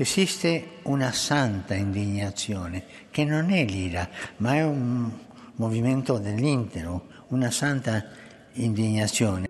Esiste una santa indignazione che non è l'ira, ma è un movimento dell'intero, una santa indignazione.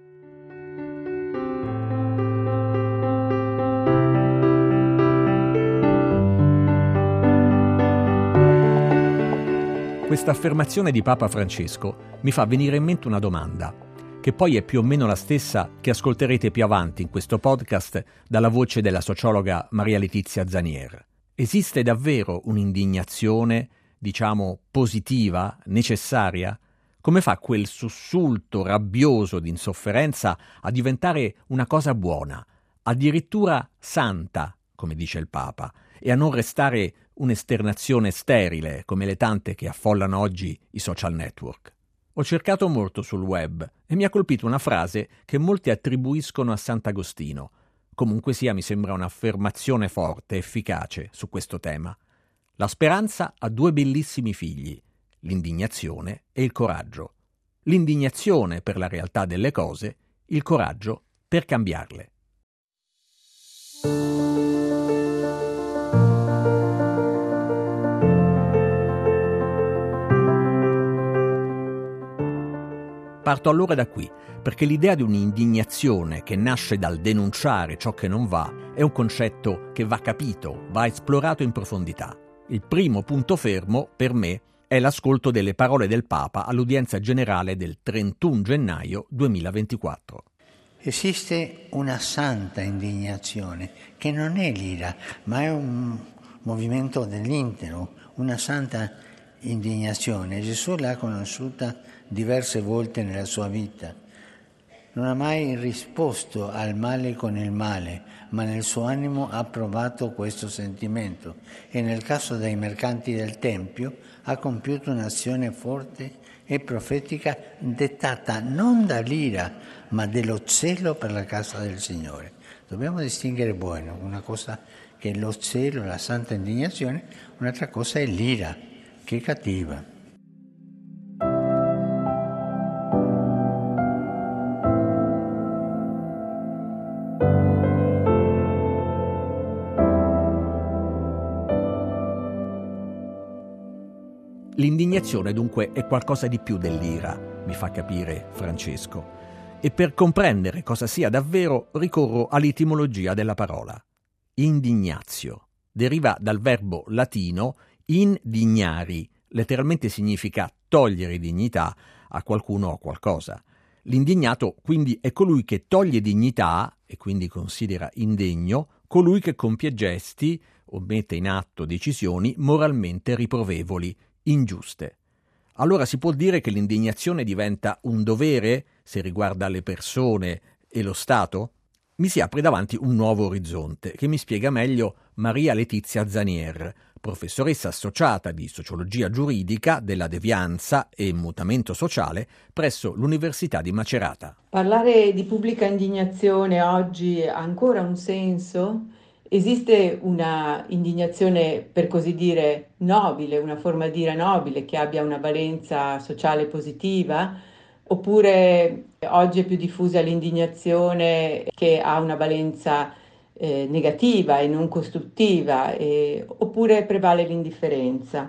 Questa affermazione di Papa Francesco mi fa venire in mente una domanda che poi è più o meno la stessa che ascolterete più avanti in questo podcast dalla voce della sociologa Maria Letizia Zanier. Esiste davvero un'indignazione, diciamo, positiva, necessaria? Come fa quel sussulto rabbioso di insofferenza a diventare una cosa buona, addirittura santa, come dice il Papa, e a non restare un'esternazione sterile come le tante che affollano oggi i social network? Ho cercato molto sul web e mi ha colpito una frase che molti attribuiscono a Sant'Agostino. Comunque sia, mi sembra un'affermazione forte, efficace su questo tema. La speranza ha due bellissimi figli, l'indignazione e il coraggio. L'indignazione per la realtà delle cose, il coraggio per cambiarle. Parto allora da qui, perché l'idea di un'indignazione che nasce dal denunciare ciò che non va è un concetto che va capito, va esplorato in profondità. Il primo punto fermo, per me, è l'ascolto delle parole del Papa all'udienza generale del 31 gennaio 2024. Esiste una santa indignazione che non è l'ira, ma è un movimento dell'intero, una santa indignazione. Gesù l'ha conosciuta diverse volte nella sua vita. Non ha mai risposto al male con il male, ma nel suo animo ha provato questo sentimento e nel caso dei mercanti del Tempio ha compiuto un'azione forte e profetica dettata non dall'ira, ma dello zelo per la casa del Signore. Dobbiamo distinguere buono, una cosa che è lo zelo, la santa indignazione, un'altra cosa è l'ira, che è cattiva. L'indignazione dunque è qualcosa di più dell'ira, mi fa capire Francesco. E per comprendere cosa sia davvero ricorro all'etimologia della parola. Indignazio deriva dal verbo latino indignari, letteralmente significa togliere dignità a qualcuno o a qualcosa. L'indignato quindi è colui che toglie dignità e quindi considera indegno colui che compie gesti o mette in atto decisioni moralmente riprovevoli, ingiuste. Allora si può dire che l'indignazione diventa un dovere se riguarda le persone e lo Stato? Mi si apre davanti un nuovo orizzonte che mi spiega meglio Maria Letizia Zanier, professoressa associata di sociologia giuridica della devianza e mutamento sociale presso l'Università di Macerata. Parlare di pubblica indignazione oggi ha ancora un senso? Esiste una indignazione, per così dire, nobile, una forma di ira nobile che abbia una valenza sociale positiva? Oppure oggi è più diffusa l'indignazione che ha una valenza eh, negativa e non costruttiva? Eh, oppure prevale l'indifferenza?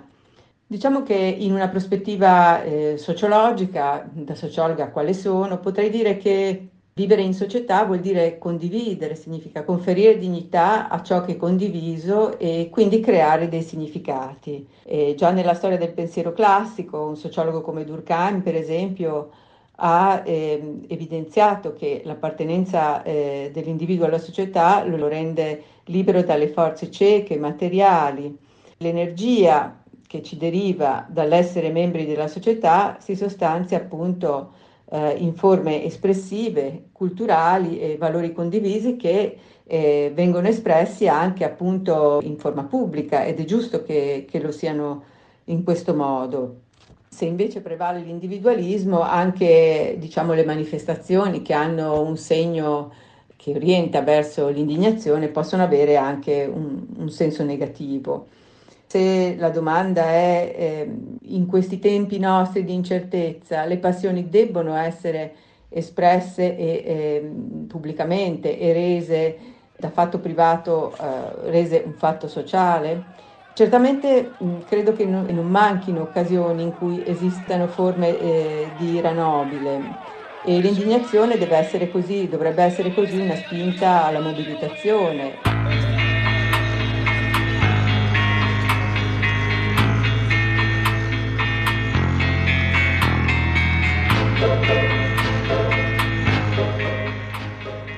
Diciamo che in una prospettiva eh, sociologica, da sociologa quale sono, potrei dire che Vivere in società vuol dire condividere, significa conferire dignità a ciò che è condiviso e quindi creare dei significati. E già nella storia del pensiero classico, un sociologo come Durkheim, per esempio, ha eh, evidenziato che l'appartenenza eh, dell'individuo alla società lo rende libero dalle forze cieche, materiali. L'energia che ci deriva dall'essere membri della società si sostanzia appunto eh, in forme espressive, culturali e valori condivisi che eh, vengono espressi anche appunto in forma pubblica ed è giusto che, che lo siano in questo modo. Se invece prevale l'individualismo, anche diciamo, le manifestazioni che hanno un segno che orienta verso l'indignazione possono avere anche un, un senso negativo. Se la domanda è eh, in questi tempi nostri di incertezza, le passioni debbono essere espresse e, eh, pubblicamente e rese da fatto privato, eh, rese un fatto sociale? Certamente mh, credo che non, non, manchino occasioni in cui esistano forme eh, di ira nobile e l'indignazione deve essere così, dovrebbe essere così una spinta alla mobilitazione.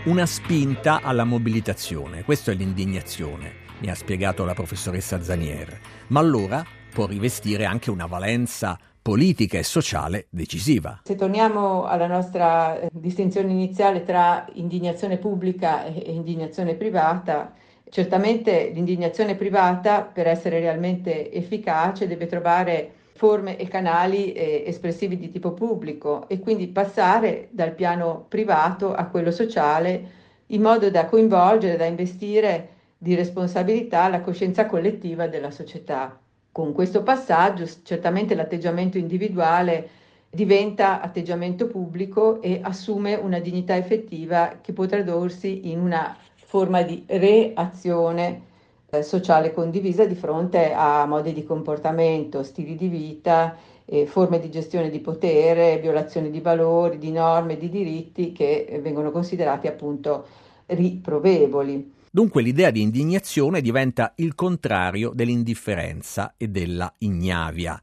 Una spinta alla mobilitazione, questo è l'indignazione mi ha spiegato la professoressa Zanier, ma allora può rivestire anche una valenza politica e sociale decisiva. Se torniamo alla nostra eh, distinzione iniziale tra indignazione pubblica e indignazione privata, certamente l'indignazione privata per essere realmente efficace deve trovare forme e canali eh, espressivi di tipo pubblico e quindi passare dal piano privato a quello sociale in modo da coinvolgere, da investire di responsabilità alla coscienza collettiva della società. Con questo passaggio certamente l'atteggiamento individuale diventa atteggiamento pubblico e assume una dignità effettiva che può tradursi in una forma di reazione sociale condivisa di fronte a modi di comportamento, stili di vita, eh, forme di gestione di potere, violazioni di valori, di norme, di diritti che vengono considerati appunto riprovevoli. Dunque l'idea di indignazione diventa il contrario dell'indifferenza e della ignavia.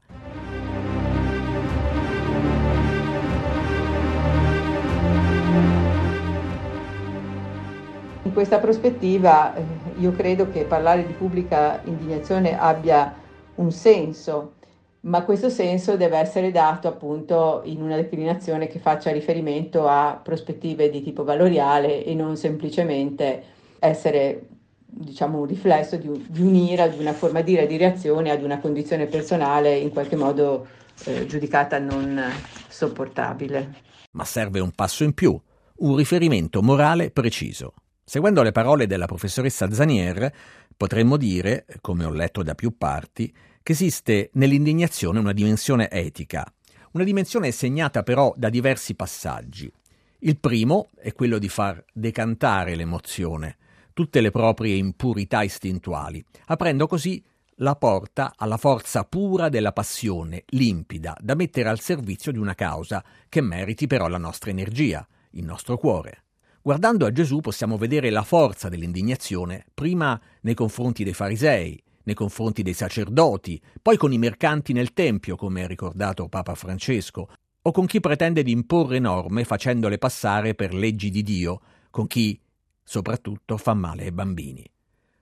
In questa prospettiva eh, io credo che parlare di pubblica indignazione abbia un senso, ma questo senso deve essere dato appunto in una declinazione che faccia riferimento a prospettive di tipo valoriale e non semplicemente essere diciamo, un riflesso di, di un'ira, di una forma di ira, di reazione ad una condizione personale in qualche modo eh, giudicata non sopportabile. Ma serve un passo in più, un riferimento morale preciso. Seguendo le parole della professoressa Zanier, potremmo dire, come ho letto da più parti, che esiste nell'indignazione una dimensione etica, una dimensione segnata però da diversi passaggi. Il primo è quello di far decantare l'emozione, tutte le proprie impurità istintuali, aprendo così la porta alla forza pura della passione, limpida, da mettere al servizio di una causa che meriti però la nostra energia, il nostro cuore. Guardando a Gesù possiamo vedere la forza dell'indignazione prima nei confronti dei farisei, nei confronti dei sacerdoti, poi con i mercanti nel Tempio, come ha ricordato Papa Francesco, o con chi pretende di imporre norme facendole passare per leggi di Dio, con chi soprattutto fa male ai bambini.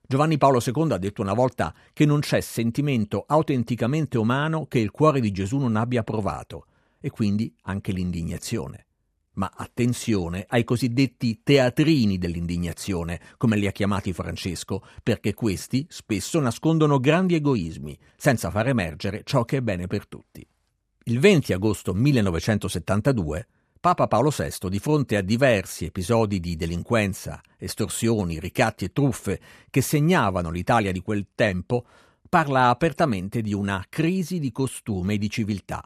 Giovanni Paolo II ha detto una volta che non c'è sentimento autenticamente umano che il cuore di Gesù non abbia provato, e quindi anche l'indignazione. Ma attenzione ai cosiddetti teatrini dell'indignazione, come li ha chiamati Francesco, perché questi spesso nascondono grandi egoismi, senza far emergere ciò che è bene per tutti. Il 20 agosto 1972 Papa Paolo VI, di fronte a diversi episodi di delinquenza, estorsioni, ricatti e truffe che segnavano l'Italia di quel tempo, parla apertamente di una crisi di costume e di civiltà,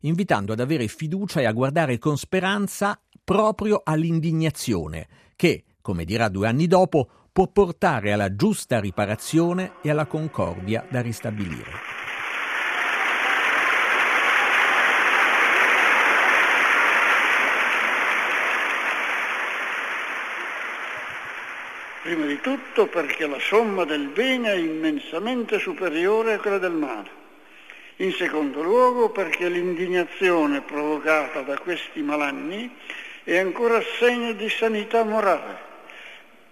invitando ad avere fiducia e a guardare con speranza proprio all'indignazione, che, come dirà due anni dopo, può portare alla giusta riparazione e alla concordia da ristabilire. Prima di tutto perché la somma del bene è immensamente superiore a quella del male. In secondo luogo perché l'indignazione provocata da questi malanni è ancora segno di sanità morale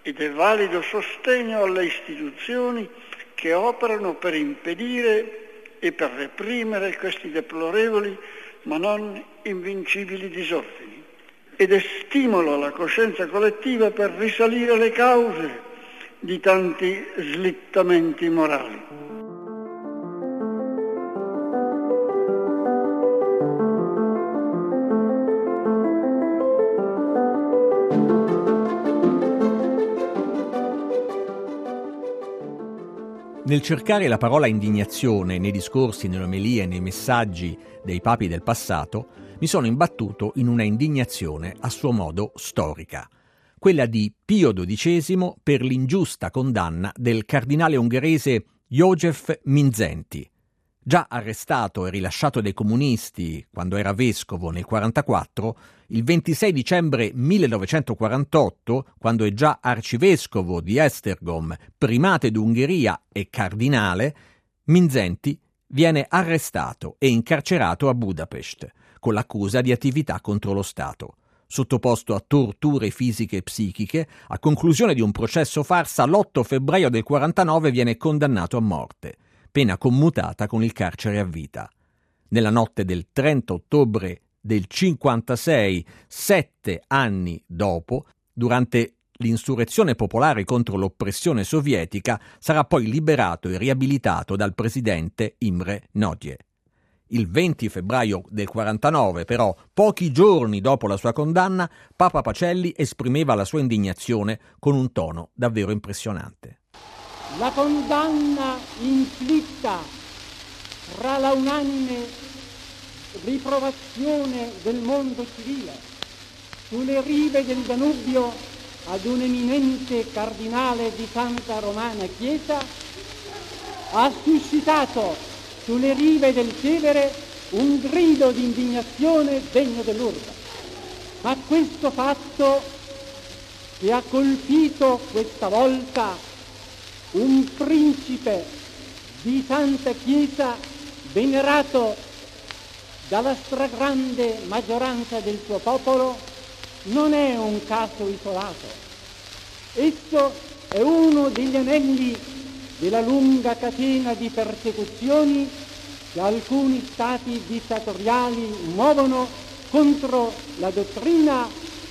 ed è valido sostegno alle istituzioni che operano per impedire e per reprimere questi deplorevoli ma non invincibili disordini. ed è stimolo alla coscienza collettiva per risalire le cause di tanti slittamenti morali. Nel cercare la parola indignazione nei discorsi, nelle omelie nei messaggi dei papi del passato, mi sono imbattuto in una indignazione a suo modo storica, quella di Pio XII per l'ingiusta condanna del cardinale ungherese József Minzenti, già arrestato e rilasciato dai comunisti quando era vescovo nel 1944, il 26 dicembre 1948, quando è già arcivescovo di Esztergom, primate d'Ungheria e cardinale, Minzenti viene arrestato e incarcerato a Budapest con l'accusa di attività contro lo Stato. Sottoposto a torture fisiche e psichiche, a conclusione di un processo farsa l'8 febbraio del 49 viene condannato a morte pena commutata con il carcere a vita. Nella notte del 30 ottobre del 56, sette anni dopo, durante l'insurrezione popolare contro l'oppressione sovietica, sarà poi liberato e riabilitato dal presidente Imre Nodje. Il 20 febbraio del 49, però, pochi giorni dopo la sua condanna, Papa Pacelli esprimeva la sua indignazione con un tono davvero impressionante la condanna inflitta tra la unanime riprovazione del mondo civile sulle rive del Danubio ad un eminente cardinale di Santa Romana Chiesa ha suscitato sulle rive del Tevere un grido di indignazione degno dell'urba. Ma questo fatto che ha colpito questa volta un principe di Santa Chiesa venerato dalla stragrande maggioranza del suo popolo non è un caso isolato. Esso è uno degli anelli della lunga catena di persecuzioni che alcuni stati dittatoriali muovono contro la dottrina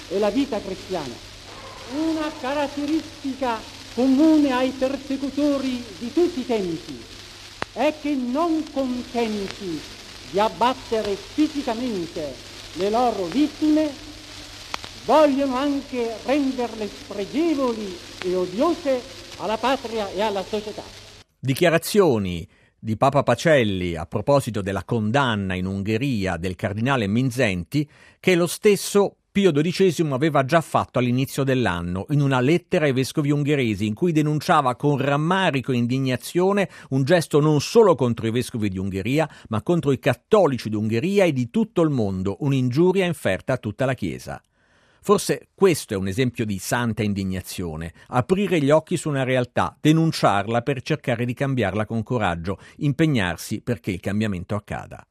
e la vita cristiana. Una caratteristica comune ai persecutori di tutti i tempi è che non contenti di abbattere fisicamente le loro vittime, vogliono anche renderle spregevoli e odiose alla patria e alla società. Dichiarazioni di Papa Pacelli a proposito della condanna in Ungheria del cardinale Minzenti, che lo stesso Pio XII aveva già fatto all'inizio dell'anno, in una lettera ai vescovi ungheresi, in cui denunciava con rammarico e indignazione un gesto non solo contro i vescovi di Ungheria, ma contro i cattolici d'Ungheria e di tutto il mondo, un'ingiuria inferta a tutta la Chiesa. Forse questo è un esempio di santa indignazione, aprire gli occhi su una realtà, denunciarla per cercare di cambiarla con coraggio, impegnarsi perché il cambiamento accada.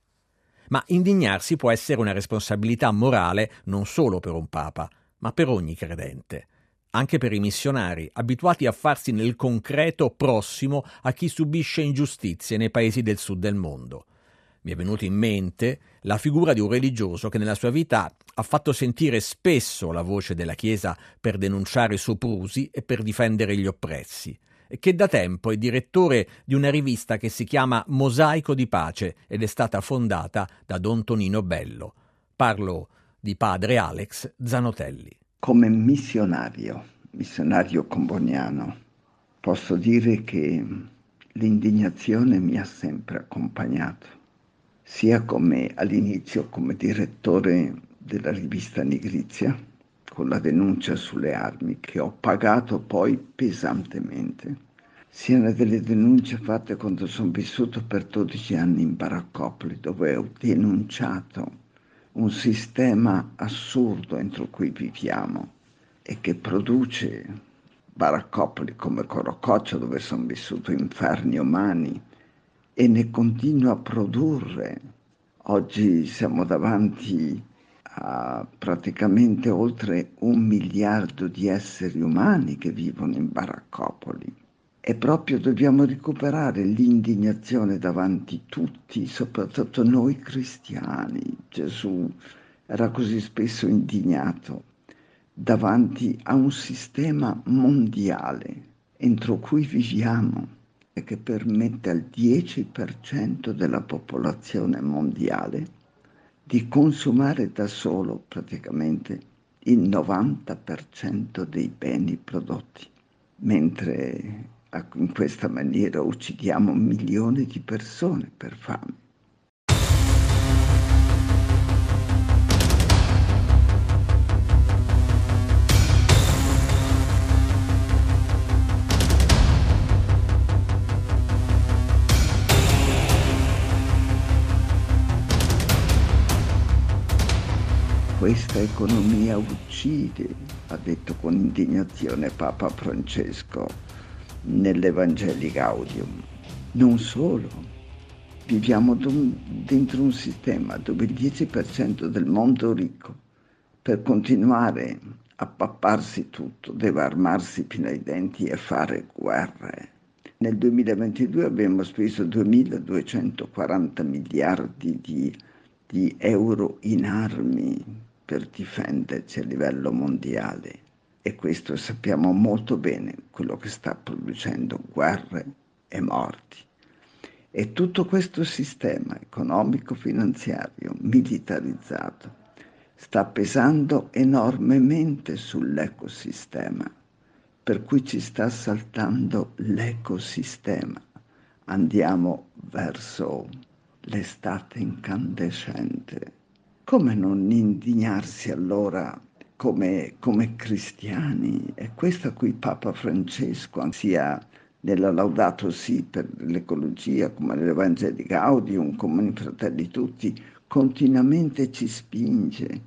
Ma indignarsi può essere una responsabilità morale non solo per un papa, ma per ogni credente, anche per i missionari, abituati a farsi nel concreto prossimo a chi subisce ingiustizie nei paesi del sud del mondo. Mi è venuto in mente la figura di un religioso che nella sua vita ha fatto sentire spesso la voce della Chiesa per denunciare i soprusi e per difendere gli oppressi che da tempo è direttore di una rivista che si chiama Mosaico di Pace ed è stata fondata da Don Tonino Bello. Parlo di padre Alex Zanotelli. Come missionario, missionario comboniano, posso dire che l'indignazione mi ha sempre accompagnato, sia come all'inizio come direttore della rivista Nigrizia, con la denuncia sulle armi che ho pagato poi pesantemente, sia delle denunce fatte quando sono vissuto per 12 anni in Baraccopoli, dove ho denunciato un sistema assurdo entro cui viviamo e che produce Baraccopoli come Corococcio, dove sono vissuto inferni umani, e ne continua a produrre. Oggi siamo davanti a praticamente oltre un miliardo di esseri umani che vivono in baraccopoli. E proprio dobbiamo recuperare l'indignazione davanti a tutti, soprattutto noi cristiani. Gesù era così spesso indignato davanti a un sistema mondiale entro cui viviamo e che permette al 10% della popolazione mondiale di consumare da solo praticamente il 90% dei beni prodotti, mentre in questa maniera uccidiamo milioni di persone per fame. Questa economia uccide, ha detto con indignazione Papa Francesco nell'Evangeli Gaudium. Non solo, viviamo dentro un sistema dove il 10% del mondo ricco, per continuare a papparsi tutto, deve armarsi fino ai denti e fare guerre. Nel 2022 abbiamo speso 2.240 miliardi di, di euro in armi per difenderci a livello mondiale e questo sappiamo molto bene quello che sta producendo guerre e morti. E tutto questo sistema economico-finanziario militarizzato sta pesando enormemente sull'ecosistema, per cui ci sta saltando l'ecosistema. Andiamo verso l'estate incandescente come non indignarsi allora come, come cristiani? È questo a cui Papa Francesco, sia nella Laudato Si per l'ecologia, come nell'Evangelo di Gaudium, come nei Fratelli Tutti, continuamente ci spinge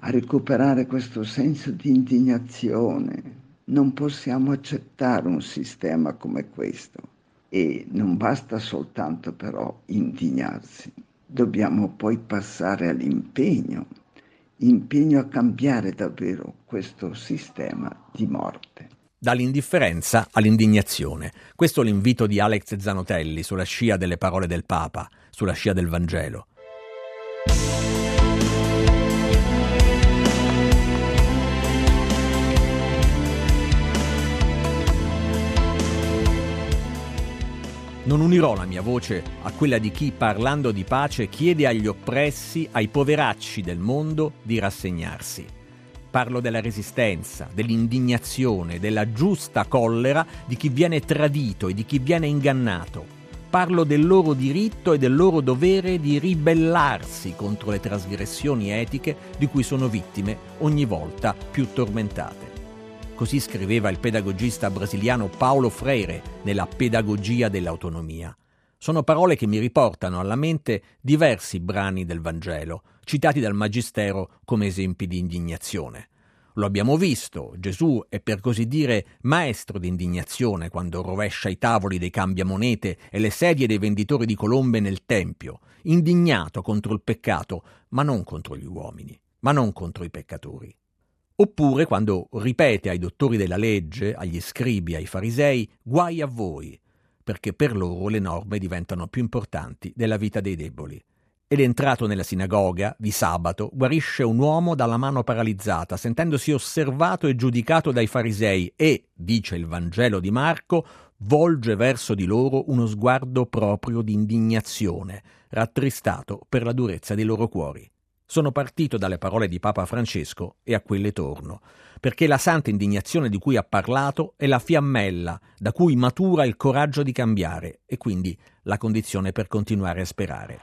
a recuperare questo senso di indignazione. Non possiamo accettare un sistema come questo e non basta soltanto però indignarsi dobbiamo poi passare all'impegno, impegno a cambiare davvero questo sistema di morte. Dall'indifferenza all'indignazione. Questo è l'invito di Alex Zanotelli sulla scia delle parole del Papa, sulla scia del Vangelo. Non unirò la mia voce a quella di chi, parlando di pace, chiede agli oppressi, ai poveracci del mondo, di rassegnarsi. Parlo della resistenza, dell'indignazione, della giusta collera di chi viene tradito e di chi viene ingannato. Parlo del loro diritto e del loro dovere di ribellarsi contro le trasgressioni etiche di cui sono vittime ogni volta più tormentate. Così scriveva il pedagogista brasiliano Paulo Freire nella Pedagogia dell'autonomia. Sono parole che mi riportano alla mente diversi brani del Vangelo, citati dal Magistero come esempi di indignazione. Lo abbiamo visto, Gesù è per così dire maestro di indignazione quando rovescia i tavoli dei cambiamonete e le sedie dei venditori di colombe nel Tempio, indignato contro il peccato, ma non contro gli uomini, ma non contro i peccatori. Oppure quando ripete ai dottori della legge, agli scribi, ai farisei, guai a voi, perché per loro le norme diventano più importanti della vita dei deboli. Ed entrato nella sinagoga, di sabato, guarisce un uomo dalla mano paralizzata, sentendosi osservato e giudicato dai farisei e, dice il Vangelo di Marco, volge verso di loro uno sguardo proprio di indignazione, rattristato per la durezza dei loro cuori. Sono partito dalle parole di Papa Francesco e a quelle torno, perché la santa indignazione di cui ha parlato è la fiammella da cui matura il coraggio di cambiare e quindi la condizione per continuare a sperare.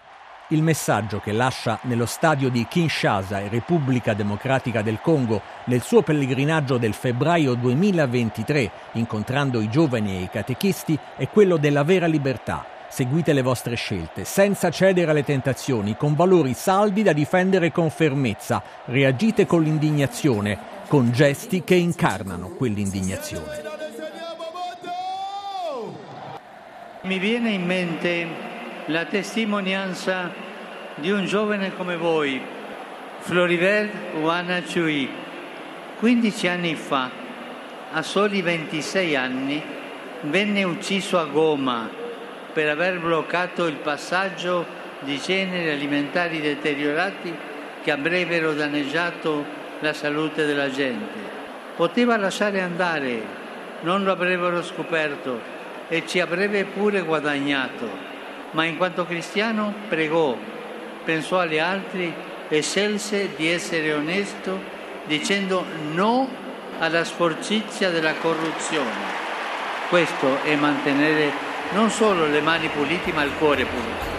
Il messaggio che lascia nello stadio di Kinshasa Repubblica Democratica del Congo nel suo pellegrinaggio del febbraio 2023, incontrando i giovani e i catechisti, è quello della vera libertà Seguite le vostre scelte, senza cedere alle tentazioni, con valori saldi da difendere con fermezza. Reagite con l'indignazione, con gesti che incarnano quell'indignazione. Mi viene in mente la testimonianza di un giovane come voi, Floribert Wana Chui. 15 anni fa, a soli 26 anni, venne ucciso a Goma per aver bloccato il passaggio di generi alimentari deteriorati che avrebbero danneggiato la salute della gente. Poteva lasciare andare, non lo avrebbero scoperto e ci avrebbe pure guadagnato, ma in quanto cristiano pregò, pensò agli altri e scelse di essere onesto dicendo no alla sporcizia della corruzione. Questo è mantenere non solo le mani pulite ma il cuore pulito.